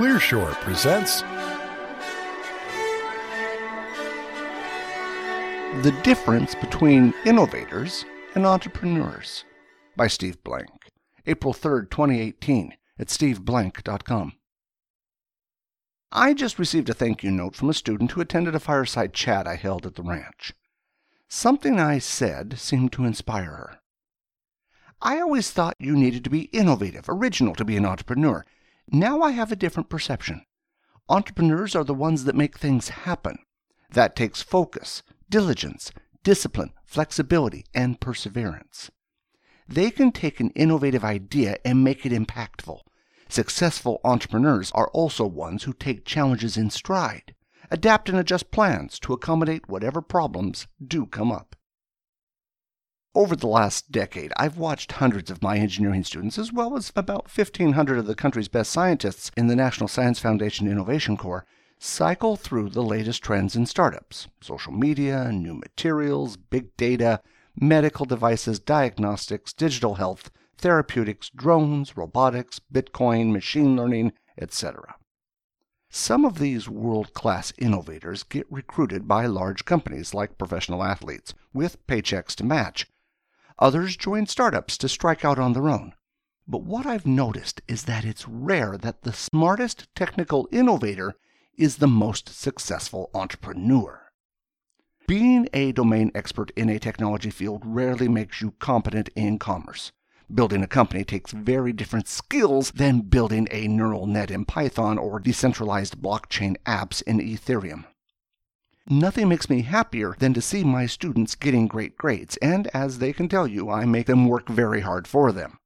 Clearshore presents The Difference Between Innovators and Entrepreneurs by Steve Blank. April 3rd, 2018 at steveblank.com. I just received a thank you note from a student who attended a fireside chat I held at the ranch. Something I said seemed to inspire her. I always thought you needed to be innovative, original to be an entrepreneur. Now I have a different perception. Entrepreneurs are the ones that make things happen. That takes focus, diligence, discipline, flexibility, and perseverance. They can take an innovative idea and make it impactful. Successful entrepreneurs are also ones who take challenges in stride, adapt and adjust plans to accommodate whatever problems do come up. Over the last decade, I've watched hundreds of my engineering students, as well as about 1,500 of the country's best scientists in the National Science Foundation Innovation Corps, cycle through the latest trends in startups social media, new materials, big data, medical devices, diagnostics, digital health, therapeutics, drones, robotics, Bitcoin, machine learning, etc. Some of these world class innovators get recruited by large companies like professional athletes with paychecks to match Others join startups to strike out on their own. But what I've noticed is that it's rare that the smartest technical innovator is the most successful entrepreneur. Being a domain expert in a technology field rarely makes you competent in commerce. Building a company takes very different skills than building a neural net in Python or decentralized blockchain apps in Ethereum. Nothing makes me happier than to see my students getting great grades, and as they can tell you, I make them work very hard for them.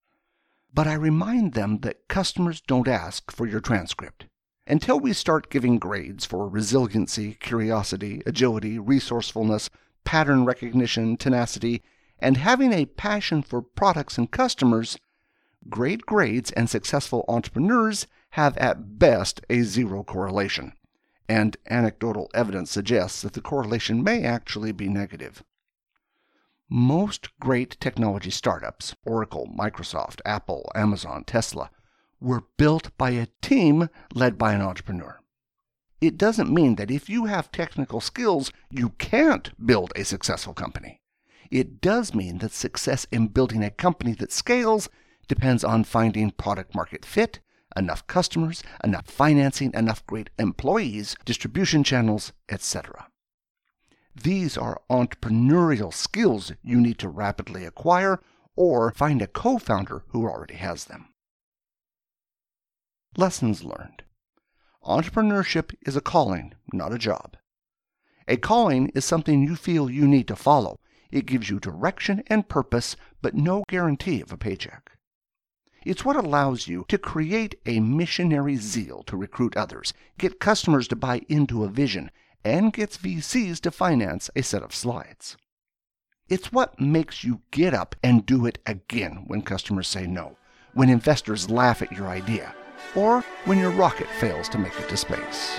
But I remind them that customers don't ask for your transcript. Until we start giving grades for resiliency, curiosity, agility, resourcefulness, pattern recognition, tenacity, and having a passion for products and customers, great grades and successful entrepreneurs have at best a zero correlation and anecdotal evidence suggests that the correlation may actually be negative. Most great technology startups, Oracle, Microsoft, Apple, Amazon, Tesla, were built by a team led by an entrepreneur. It doesn't mean that if you have technical skills, you can't build a successful company. It does mean that success in building a company that scales depends on finding product market fit, enough customers, enough financing, enough great employees, distribution channels, etc. These are entrepreneurial skills you need to rapidly acquire or find a co founder who already has them. Lessons learned Entrepreneurship is a calling, not a job. A calling is something you feel you need to follow. It gives you direction and purpose, but no guarantee of a paycheck. It's what allows you to create a missionary zeal to recruit others, get customers to buy into a vision, and gets VCs to finance a set of slides. It's what makes you get up and do it again when customers say no, when investors laugh at your idea, or when your rocket fails to make it to space.